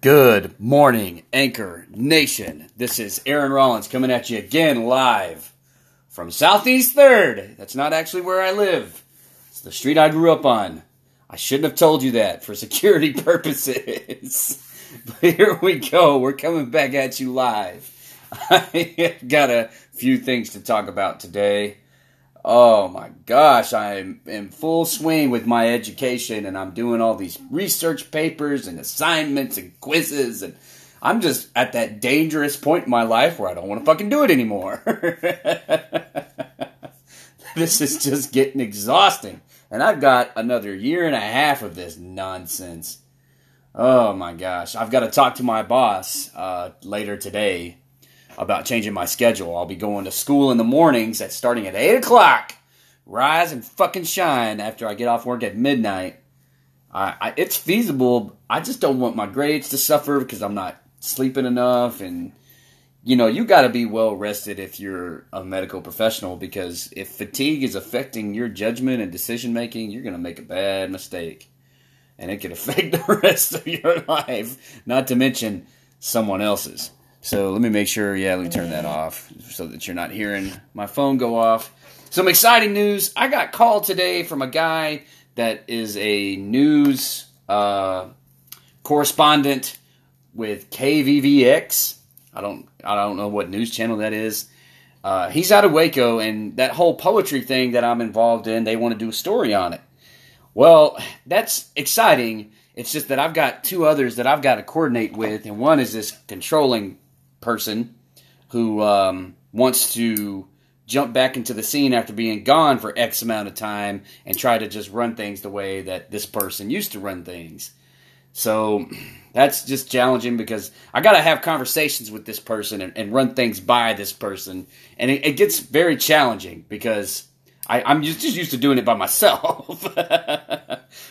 Good morning, Anchor Nation. This is Aaron Rollins coming at you again live from Southeast 3rd. That's not actually where I live, it's the street I grew up on. I shouldn't have told you that for security purposes. but here we go. We're coming back at you live. I've got a few things to talk about today. Oh my gosh, I'm in full swing with my education and I'm doing all these research papers and assignments and quizzes and I'm just at that dangerous point in my life where I don't want to fucking do it anymore. this is just getting exhausting. And I've got another year and a half of this nonsense. Oh my gosh. I've got to talk to my boss uh, later today about changing my schedule. I'll be going to school in the mornings at starting at 8 o'clock. Rise and fucking shine after I get off work at midnight. I, I, it's feasible. I just don't want my grades to suffer because I'm not sleeping enough. And, you know, you got to be well rested if you're a medical professional because if fatigue is affecting your judgment and decision making, you're to make a bad mistake. And it could affect the rest of your life, not to mention someone else's. So let me make sure, yeah, let me turn that off so that you're not hearing my phone go off. Some exciting news. I got called today from a guy that is a news uh, correspondent with KVVX. I don't, I don't know what news channel that is. Uh, he's out of Waco, and that whole poetry thing that I'm involved in, they want to do a story on it. Well, that's exciting. It's just that I've got two others that I've got to coordinate with, and one is this controlling person who um, wants to jump back into the scene after being gone for X amount of time and try to just run things the way that this person used to run things. So that's just challenging because I got to have conversations with this person and, and, run things by this person. And it, it gets very challenging because I, am just, just used to doing it by myself.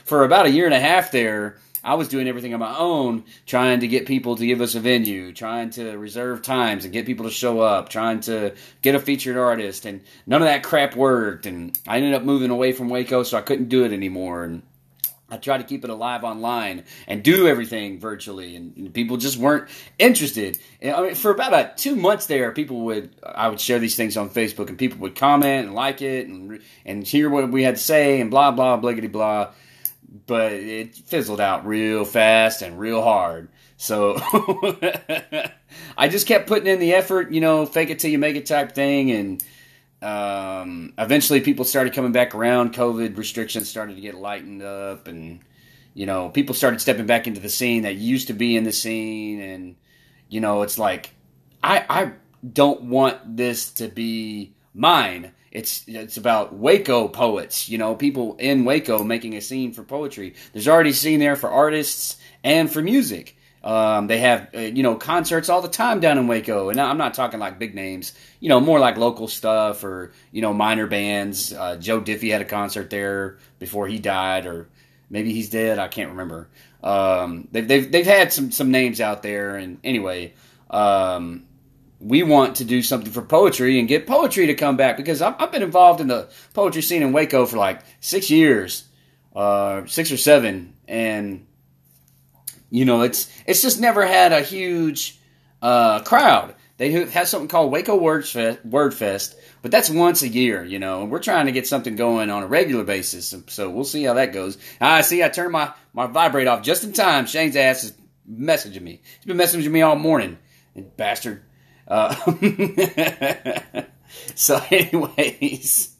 for about a year and a half there, I was doing everything on my own, trying to get people to give us a venue, trying to reserve times and get people to show up, trying to get a featured artist, and none of that crap worked. And I ended up moving away from Waco, so I couldn't do it anymore. And I tried to keep it alive online and do everything virtually, and people just weren't interested. And, I mean, for about two months there, people would I would share these things on Facebook, and people would comment and like it, and and hear what we had to say, and blah blah bliggity blah but it fizzled out real fast and real hard. So I just kept putting in the effort, you know, fake it till you make it type thing, and um, eventually people started coming back around. COVID restrictions started to get lightened up, and you know, people started stepping back into the scene that used to be in the scene, and you know, it's like I I don't want this to be mine. It's it's about Waco poets, you know, people in Waco making a scene for poetry. There's already a scene there for artists and for music. Um, they have uh, you know concerts all the time down in Waco, and I'm not talking like big names, you know, more like local stuff or you know minor bands. Uh, Joe Diffie had a concert there before he died, or maybe he's dead. I can't remember. Um, they've, they've they've had some some names out there, and anyway, um, we want to do something for poetry and get poetry to come back because I've, I've been involved in the poetry scene in Waco for like six years, uh, six or seven, and you know it's it's just never had a huge uh, crowd. They have something called Waco Words Fest, Word Fest, but that's once a year, you know. And we're trying to get something going on a regular basis, so we'll see how that goes. I see. I turned my my vibrate off just in time. Shane's ass is messaging me. He's been messaging me all morning, and bastard. Uh, so, anyways,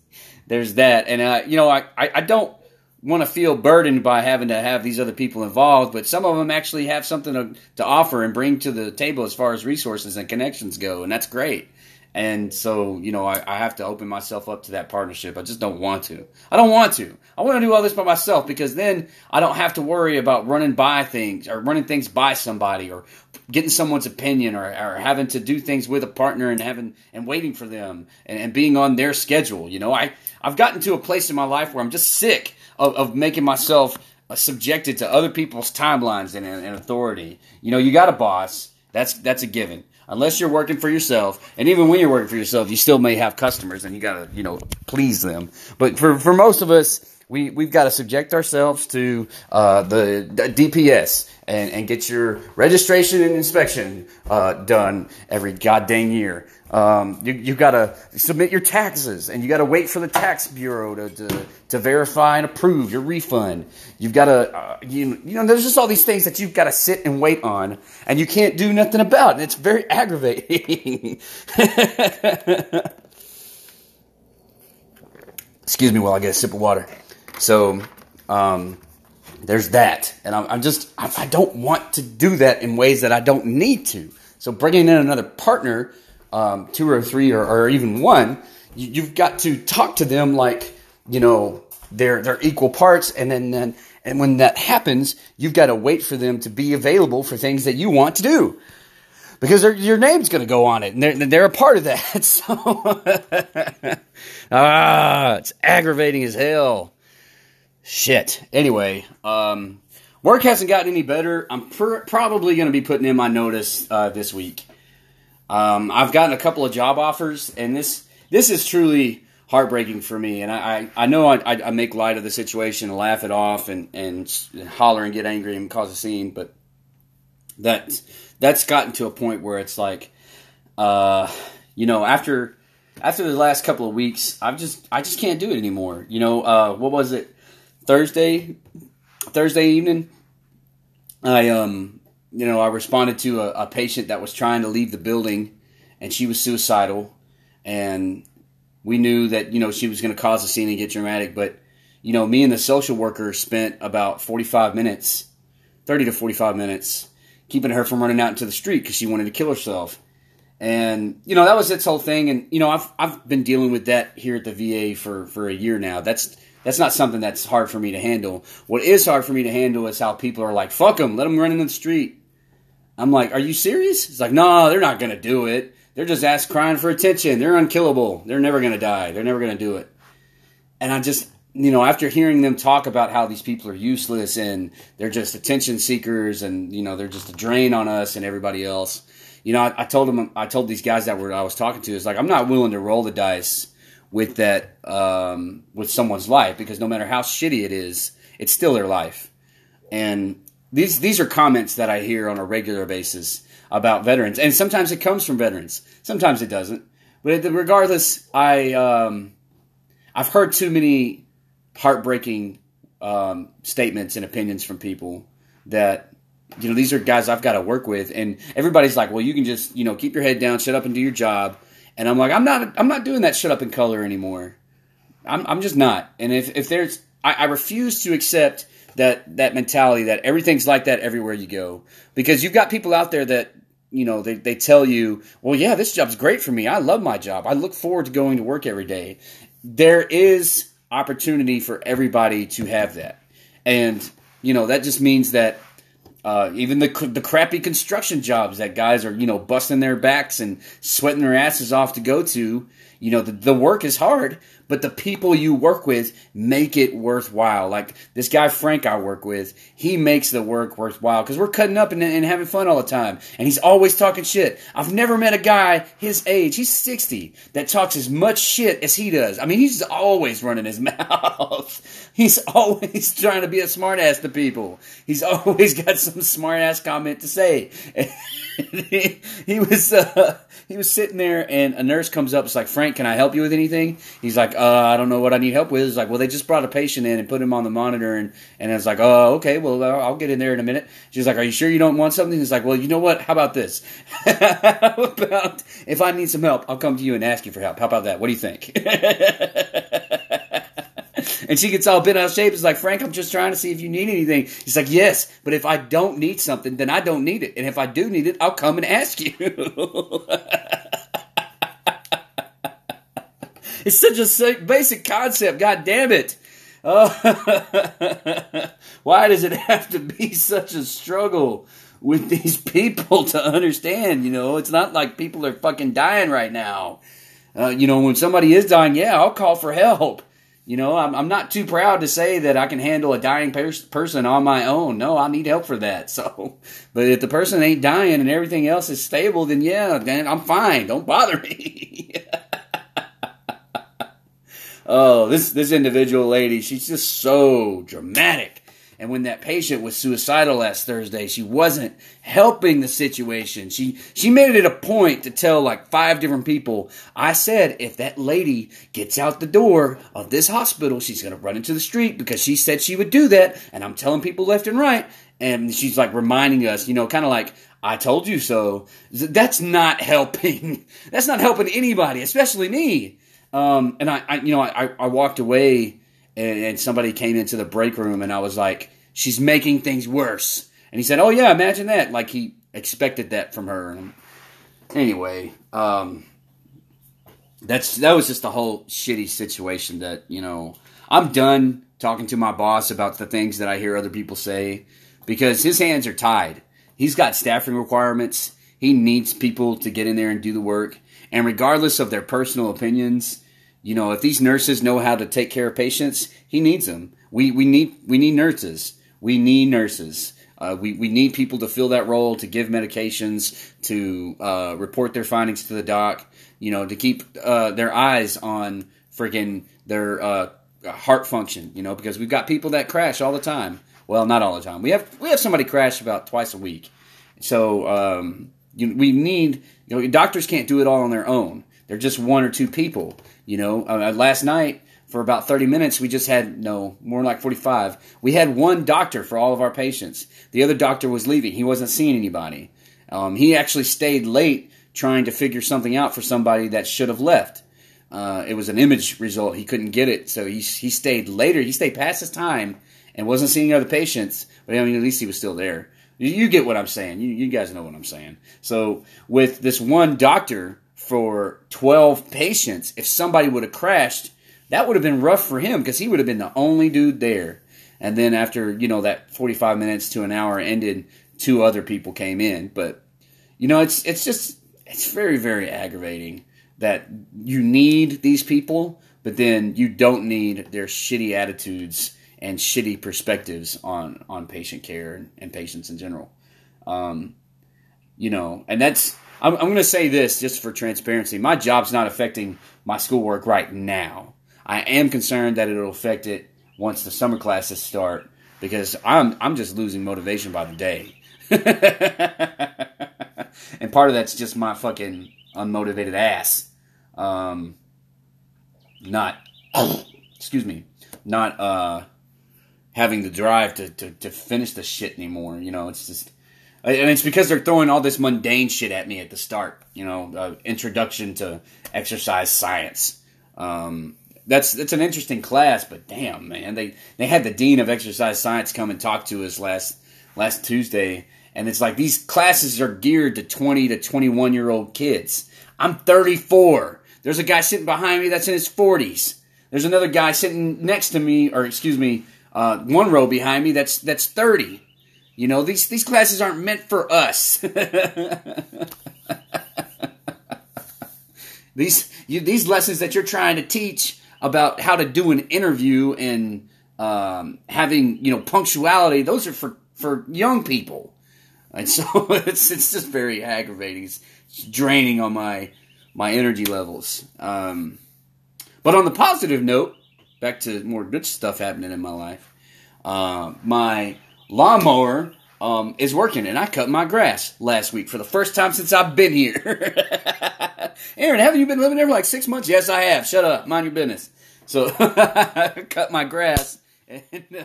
there's that, and uh, you know, I, I, I don't want to feel burdened by having to have these other people involved, but some of them actually have something to, to offer and bring to the table as far as resources and connections go, and that's great. And so, you know, I, I, have to open myself up to that partnership. I just don't want to. I don't want to. I want to do all this by myself because then I don't have to worry about running by things or running things by somebody or getting someone's opinion or, or having to do things with a partner and having and waiting for them and, and being on their schedule. You know, I, I've gotten to a place in my life where I'm just sick of, of making myself uh, subjected to other people's timelines and, and authority. You know, you got a boss. That's that's a given unless you're working for yourself, and even when you're working for yourself, you still may have customers and you gotta, you know, please them. But for, for most of us, we, we've got to subject ourselves to uh, the, the DPS and, and get your registration and inspection uh, done every goddamn year. Um, you you got to submit your taxes, and you got to wait for the tax bureau to, to, to verify and approve your refund. You've got to uh, you you know there's just all these things that you've got to sit and wait on, and you can't do nothing about, and it's very aggravating. Excuse me while I get a sip of water. So. Um, there's that. And I'm, I'm just, I, I, don't want to do that in ways that I don't need to. So bringing in another partner, um, two or three or, or even one, you, you've got to talk to them like, you know, they're, they're equal parts. And then, then, and when that happens, you've got to wait for them to be available for things that you want to do. Because your name's going to go on it, and they're, they're a part of that. So, ah, it's aggravating as hell. Shit. Anyway, um, work hasn't gotten any better. I'm pr- probably going to be putting in my notice uh, this week. Um, I've gotten a couple of job offers, and this this is truly heartbreaking for me. And I, I, I know I, I, make light of the situation and laugh it off and, and holler and get angry and cause a scene, but that that's gotten to a point where it's like, uh, you know, after after the last couple of weeks, I've just I just can't do it anymore. You know, uh, what was it? Thursday, Thursday evening, I um, you know, I responded to a, a patient that was trying to leave the building, and she was suicidal, and we knew that you know she was going to cause a scene and get dramatic, but you know, me and the social worker spent about forty five minutes, thirty to forty five minutes, keeping her from running out into the street because she wanted to kill herself. And you know that was its whole thing, and you know I've I've been dealing with that here at the VA for for a year now. That's that's not something that's hard for me to handle. What is hard for me to handle is how people are like, fuck them, let them run in the street. I'm like, are you serious? It's like, no, they're not going to do it. They're just ass crying for attention. They're unkillable. They're never going to die. They're never going to do it. And I just, you know, after hearing them talk about how these people are useless and they're just attention seekers and, you know, they're just a drain on us and everybody else, you know, I, I told them, I told these guys that were I was talking to, is like, I'm not willing to roll the dice with that um, with someone's life because no matter how shitty it is, it's still their life. And these these are comments that I hear on a regular basis about veterans, and sometimes it comes from veterans, sometimes it doesn't. But regardless, I um, I've heard too many heartbreaking um, statements and opinions from people that you know these are guys I've got to work with, and everybody's like, well, you can just you know keep your head down, shut up, and do your job and I'm like, I'm not, I'm not doing that shut up in color anymore. I'm, I'm just not. And if, if there's, I, I refuse to accept that, that mentality that everything's like that everywhere you go. Because you've got people out there that, you know, they, they tell you, well, yeah, this job's great for me. I love my job. I look forward to going to work every day. There is opportunity for everybody to have that. And, you know, that just means that uh, even the the crappy construction jobs that guys are you know busting their backs and sweating their asses off to go to. You know the, the work is hard, but the people you work with make it worthwhile. Like this guy Frank I work with, he makes the work worthwhile because we're cutting up and, and, having fun all the time. And he's always talking shit. I've never met a guy his age, he's 60, that talks as much shit as he does. I mean, he's always running his mouth. he's always trying to be a smartass to people. He's always got some smartass comment to say. he, he, was uh, he was sitting there, and a nurse comes up. It's like, Frank, can I help you with anything? He's like, uh, I don't know what I need help with. It's like, well, they just brought a patient in and put him on the monitor, and and it's like, oh, okay, well, I'll get in there in a minute. She's like, are you sure you don't want something? He's like, well, you know what? How about this? How about if I need some help, I'll come to you and ask you for help. How about that? What do you think? And she gets all bent out of shape. It's like, Frank, I'm just trying to see if you need anything. He's like, yes, but if I don't need something, then I don't need it. And if I do need it, I'll come and ask you. it's such a basic concept. God damn it. Oh, why does it have to be such a struggle with these people to understand? You know, it's not like people are fucking dying right now. Uh, you know, when somebody is dying, yeah, I'll call for help. You know, I'm, I'm not too proud to say that I can handle a dying pers- person on my own. No, I need help for that. So, but if the person ain't dying and everything else is stable, then yeah, then I'm fine. Don't bother me. oh, this this individual lady, she's just so dramatic. And when that patient was suicidal last Thursday, she wasn't helping the situation. She she made it a point to tell like five different people, I said if that lady gets out the door of this hospital, she's going to run into the street because she said she would do that, and I'm telling people left and right. And she's like reminding us, you know, kind of like I told you so. That's not helping. That's not helping anybody, especially me. Um, and I, I, you know, I, I walked away and, and somebody came into the break room and I was like, she's making things worse. And he said, oh yeah, imagine that. Like he expected that from her. Anyway, um, that's, that was just a whole shitty situation that, you know, I'm done talking to my boss about the things that I hear other people say because his hands are tied. He's got staffing requirements. He needs people to get in there and do the work. And regardless of their personal opinions, you know, if these nurses know how to take care of patients, he needs them. We we need we need nurses. We need nurses. Uh, we, we need people to fill that role, to give medications, to uh, report their findings to the doc, you know, to keep uh, their eyes on freaking their uh, heart function, you know, because we've got people that crash all the time. Well, not all the time. We have we have somebody crash about twice a week. So um, you, we need you know doctors can't do it all on their own. They're just one or two people. You know, uh, last night for about 30 minutes, we just had no more like 45. We had one doctor for all of our patients. The other doctor was leaving. He wasn't seeing anybody. Um, he actually stayed late trying to figure something out for somebody that should have left. Uh, it was an image result. He couldn't get it, so he he stayed later. He stayed past his time and wasn't seeing other patients. But I mean, at least he was still there. You, you get what I'm saying. You, you guys know what I'm saying. So with this one doctor for 12 patients, if somebody would have crashed, that would have been rough for him because he would have been the only dude there. And then after, you know, that 45 minutes to an hour ended, two other people came in. But, you know, it's, it's just, it's very, very aggravating that you need these people, but then you don't need their shitty attitudes and shitty perspectives on, on patient care and, patients in general. Um, you know, and that's, I'm, I'm going to say this just for transparency. My job's not affecting my schoolwork right now. I am concerned that it'll affect it once the summer classes start because I'm I'm just losing motivation by the day. and part of that's just my fucking unmotivated ass. Um, not excuse me, not uh having the drive to, to, to finish the shit anymore. You know, it's just and it's because they're throwing all this mundane shit at me at the start. You know, uh, introduction to exercise science. Um, that's that's an interesting class, but damn, man, they they had the dean of exercise science come and talk to us last last Tuesday, and it's like these classes are geared to twenty to twenty one year old kids. I'm thirty four. There's a guy sitting behind me that's in his forties. There's another guy sitting next to me, or excuse me, uh, one row behind me that's that's thirty. You know, these these classes aren't meant for us. these you, these lessons that you're trying to teach about how to do an interview and um, having you know punctuality. Those are for for young people, and so it's it's just very aggravating. It's, it's draining on my my energy levels. Um, but on the positive note, back to more good stuff happening in my life. Uh, my lawnmower um, is working, and I cut my grass last week for the first time since I've been here. Aaron, haven't you been living there for like six months? Yes, I have. Shut up, mind your business. So I cut my grass, and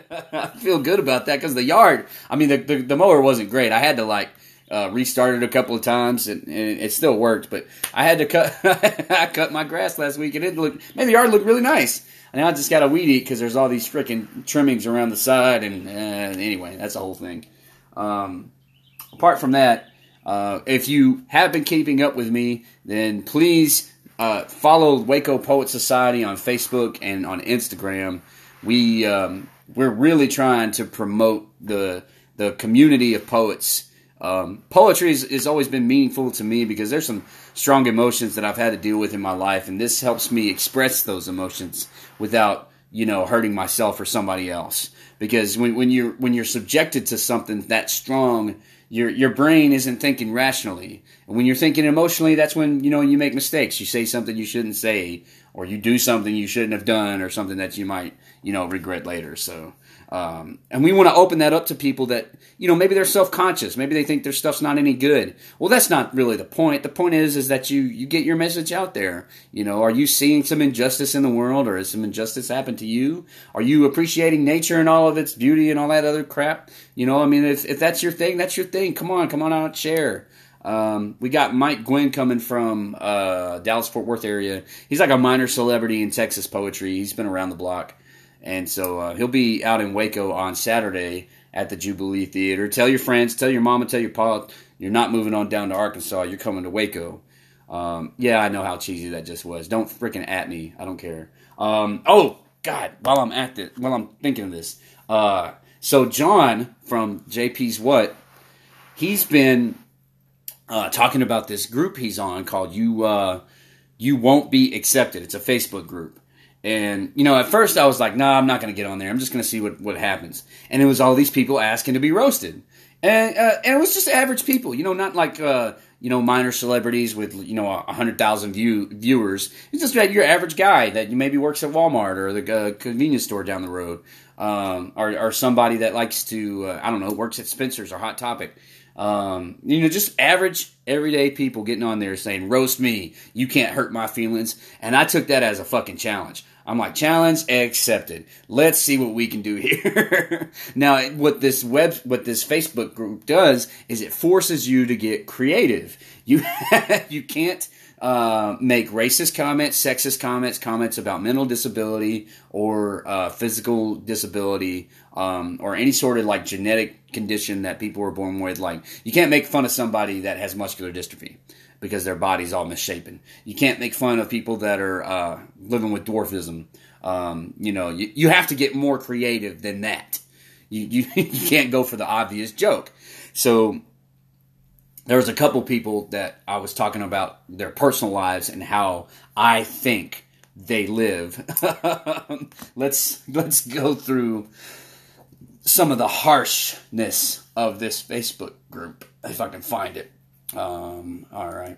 I feel good about that because the yard. I mean, the, the, the mower wasn't great. I had to like uh, restart it a couple of times, and, and, it still worked. But I had to cut. I cut my grass last week, and it looked. Man, the yard looked really nice. And now I just got to weed eat because there's all these freaking trimmings around the side, and uh, anyway, that's the whole thing. Um, apart from that, uh, if you have been keeping up with me, then please uh, follow Waco Poet Society on Facebook and on Instagram. We um, we're really trying to promote the the community of poets. Um, poetry has always been meaningful to me because there's some strong emotions that I've had to deal with in my life, and this helps me express those emotions without you know hurting myself or somebody else. Because when, when you're when you're subjected to something that strong your your brain isn't thinking rationally. And when you're thinking emotionally that's when you know you make mistakes. You say something you shouldn't say or you do something you shouldn't have done or something that you might you know regret later. So Um, and we want to open that up to people that, you know, maybe they're self-conscious. Maybe they think their stuff's not any good. Well, that's not really the point. The point is, is that you, you get your message out there. You know, are you seeing some injustice in the world or has some injustice happen to you? Are you appreciating nature and all of its beauty and all that other crap? You know, I mean, if, if that's your thing, that's your thing. Come on, come on out, and share. Um, we got Mike Gwynn coming from uh, Dallas Fort Worth area. He's like a minor celebrity in Texas poetry. He's been around the block, and so uh, he'll be out in Waco on Saturday at the Jubilee Theater. Tell your friends, tell your mama, tell your pa, you're not moving on down to Arkansas. You're coming to Waco. Um, yeah, I know how cheesy that just was. Don't freaking at me. I don't care. Um, oh God! While I'm at this, while I'm thinking of this, uh, so John from JP's What, he's been uh, talking about this group he's on called "You uh, You Won't Be Accepted." It's a Facebook group, and you know, at first I was like, "Nah, I'm not going to get on there. I'm just going to see what what happens." And it was all these people asking to be roasted, and uh, and it was just average people, you know, not like uh, you know minor celebrities with you know a hundred thousand view viewers. It's just like your average guy that maybe works at Walmart or the uh, convenience store down the road, um, or, or somebody that likes to uh, I don't know works at Spencer's or Hot Topic. Um, you know, just average, everyday people getting on there saying, roast me, you can't hurt my feelings. And I took that as a fucking challenge. I'm like, challenge accepted. Let's see what we can do here. now, what this web, what this Facebook group does is it forces you to get creative. You, you can't, uh, make racist comments, sexist comments, comments about mental disability or uh, physical disability um, or any sort of like genetic condition that people were born with. Like, you can't make fun of somebody that has muscular dystrophy because their body's all misshapen. You can't make fun of people that are uh, living with dwarfism. Um, you know, you, you have to get more creative than that. You, you, you can't go for the obvious joke. So there was a couple people that I was talking about their personal lives and how I think they live. let's let's go through some of the harshness of this Facebook group if I can find it. Um, all right.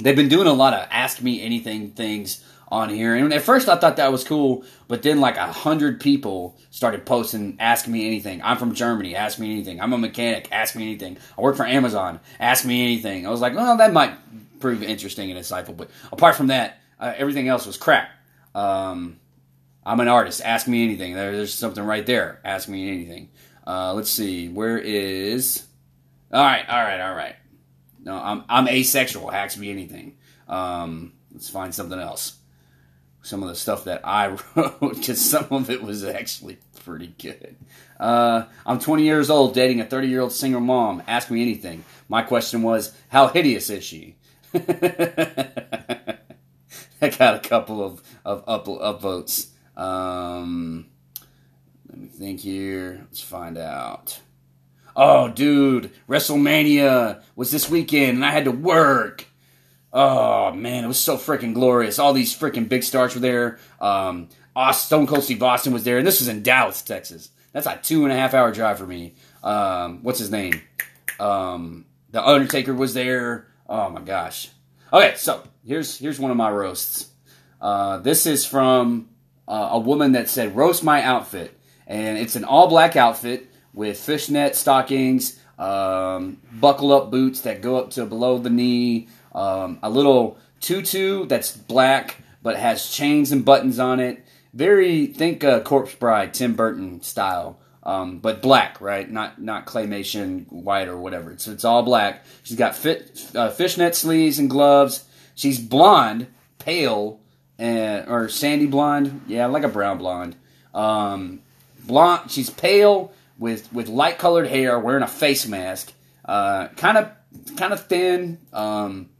They've been doing a lot of ask me anything things on here. And at first I thought that was cool, but then like a hundred people started posting, ask me anything. I'm from Germany, ask me anything. I'm a mechanic, ask me anything. I work for Amazon, ask me anything. I was like, well, that might prove interesting and insightful, but apart from that, uh, everything else was crap. Um, I'm an artist, ask me anything. There, there's something right there, ask me anything. Uh, let's see, where is. All right, all right, all right. No, I'm, I'm asexual, ask me anything. Um, let's find something else some of the stuff that I wrote because some of it was actually pretty good. Uh, I'm 20 years old, dating a 30 year old single mom. Ask me anything. My question was, how hideous is she? I got a couple of of up upvotes. Um, let me think here. Let's find out. Oh, dude, WrestleMania was this weekend, and I had to work. Oh man, it was so freaking glorious. All these freaking big stars were there. Um, Stone Cold Steve Austin was there, and this was in Dallas, Texas. That's like two and a half hour drive for me. Um, what's his name? Um, the Undertaker was there. Oh my gosh. Okay, so here's here's one of my roasts. Uh, this is from uh, a woman that said roast my outfit, and it's an all black outfit with fishnet stockings, um, buckle up boots that go up to below the knee um, a little tutu that's black but has chains and buttons on it. Very think uh, Corpse Bride, Tim Burton style, um, but black, right? Not not claymation white or whatever. So it's all black. She's got fit, uh, fishnet sleeves and gloves. She's blonde, pale, and or sandy blonde. Yeah, like a brown blonde. Um, blonde. She's pale with with light colored hair, wearing a face mask. Kind of kind of thin. Um,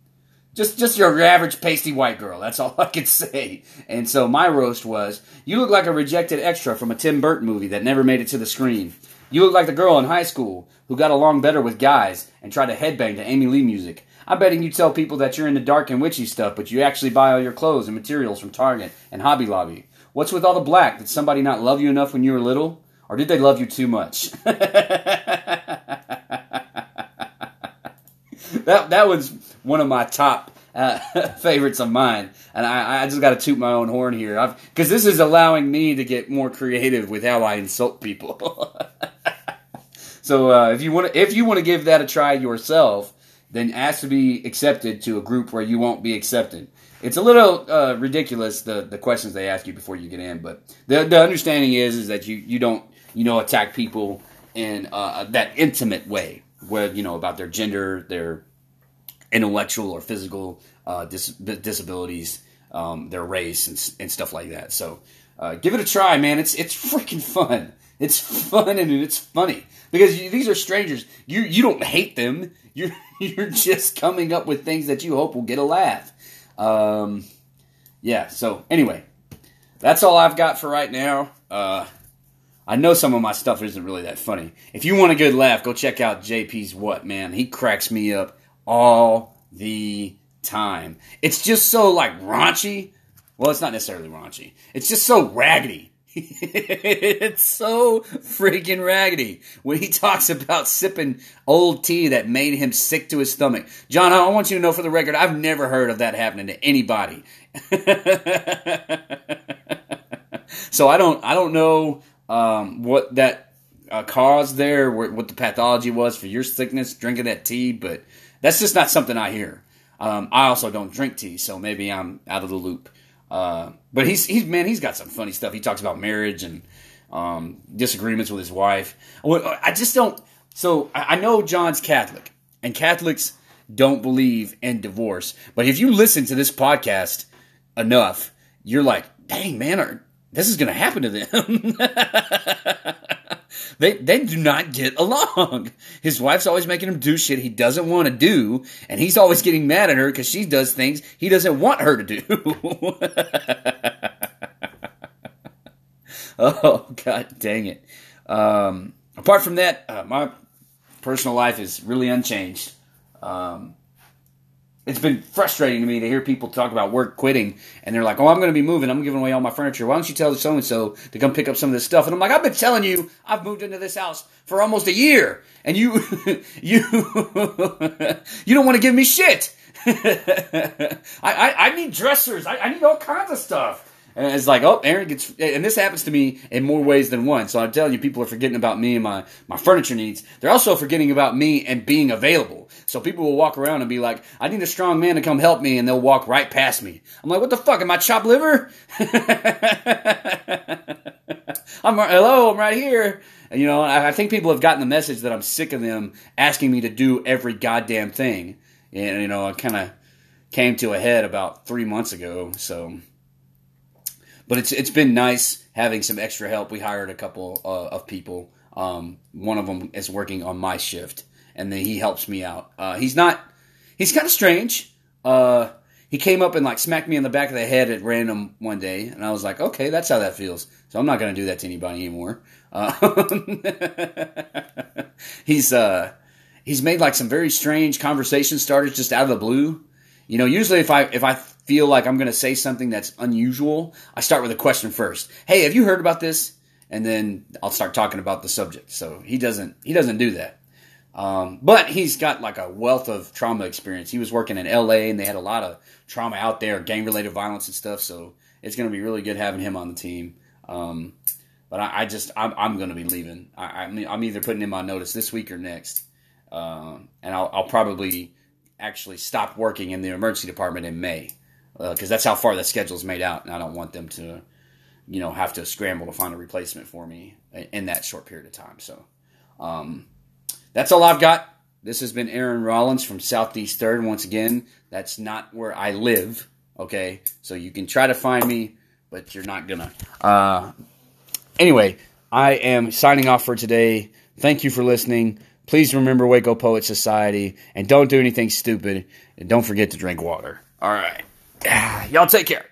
just just your average pasty white girl. That's all I could say. And so my roast was, you look like a rejected extra from a Tim Burton movie that never made it to the screen. You look like the girl in high school who got along better with guys and tried to headbang to Amy Lee music. I'm betting you tell people that you're into dark and witchy stuff, but you actually buy all your clothes and materials from Target and Hobby Lobby. What's with all the black? Did somebody not love you enough when you were little? Or did they love you too much? that that was one of my top uh, favorites of mine. And I, I just got to toot my own horn here because this is allowing me to get more creative with how I insult people. so uh, if you want to, if you want to give that a try yourself, then ask to be accepted to a group where you won't be accepted. It's a little uh, ridiculous the the questions they ask you before you get in, but the the understanding is is that you you don't you know attack people in uh, that intimate way, where you know about their gender, their intellectual or physical uh, dis- disabilities, um, their race, and, and stuff like that. So uh, give it a try, man. It's it's freaking fun. It's fun and it's funny because you, these are strangers. You you don't hate them. You're you're just coming up with things that you hope will get a laugh. Um, yeah. So anyway, that's all I've got for right now. Uh, I know some of my stuff isn't really that funny. If you want a good laugh, go check out JP's What Man. He cracks me up all the time. It's just so like raunchy. Well, it's not necessarily raunchy. It's just so raggedy. it's so freaking raggedy when he talks about sipping old tea that made him sick to his stomach. John, I want you to know for the record, I've never heard of that happening to anybody. so I don't, I don't know um, what that uh, caused there, what the pathology was for your sickness drinking that tea, but that's just not something I hear. Um, I also don't drink tea, so maybe I'm out of the loop. Uh, but he's he's man, he's got some funny stuff. He talks about marriage and um, disagreements with his wife. I just don't. So I know John's Catholic, and Catholics don't believe in divorce. But if you listen to this podcast enough, you're like, dang man, this is going to happen to them. They they do not get along. His wife's always making him do shit he doesn't want to do, and he's always getting mad at her because she does things he doesn't want her to do. oh god dang it! Um, apart from that, uh, my personal life is really unchanged. Um, it's been frustrating to me to hear people talk about work quitting and they're like, "Oh, I'm going to be moving. I'm giving away all my furniture. Why don't you tell so and so to come pick up some of this stuff?" And I'm like, "I've been telling you, I've moved into this house for almost a year, and you, you, you don't want to give me shit. I, I, I, need dressers. I, I need all kinds of stuff." And it's like, oh, Aaron gets, and this happens to me in more ways than one. So I'm telling you, people are forgetting about me and my, my furniture needs. They're also forgetting about me and being available. So people will walk around and be like, I need a strong man to come help me, and they'll walk right past me. I'm like, what the fuck? Am I chopped liver? I'm, hello, I'm right here. You know, I, I think people have gotten the message that I'm sick of them asking me to do every goddamn thing. And, you know, I kind of came to a head about three months ago. So but it's it's been nice having some extra help. We hired a couple uh, of people. Um, one of them is working on my shift, and then he helps me out. Uh, he's not. He's kind of strange. Uh, he came up and like smacked me in the back of the head at random one day, and I was like, okay, that's how that feels. So I'm not going to do that to anybody anymore. Uh, he's uh, he's made like some very strange conversation starters just out of the blue. You know, usually if I if I feel like I'm going to say something that's unusual, I start with a question first. Hey, have you heard about this? And then I'll start talking about the subject. So he doesn't he doesn't do that. Um, but he's got like a wealth of trauma experience. He was working in L.A. and they had a lot of trauma out there, gang related violence and stuff. So it's going to be really good having him on the team. Um, but I, I, just I'm, I'm going to be leaving. I, am either putting in my notice this week or next, uh, and I'll, I'll probably actually stop working in the emergency department in May because uh, that's how far the schedule is made out, and I don't want them to, you know, have to scramble to find a replacement for me in that short period of time. So, um, that's all I've got. This has been Aaron Rollins from Southeast Third. Once again, that's not where I live. Okay, so you can try to find me, but you're not gonna. Uh, anyway, I am signing off for today. Thank you for listening. Please remember Waco Poet Society and don't do anything stupid. And don't forget to drink water. All right. Y'all take care.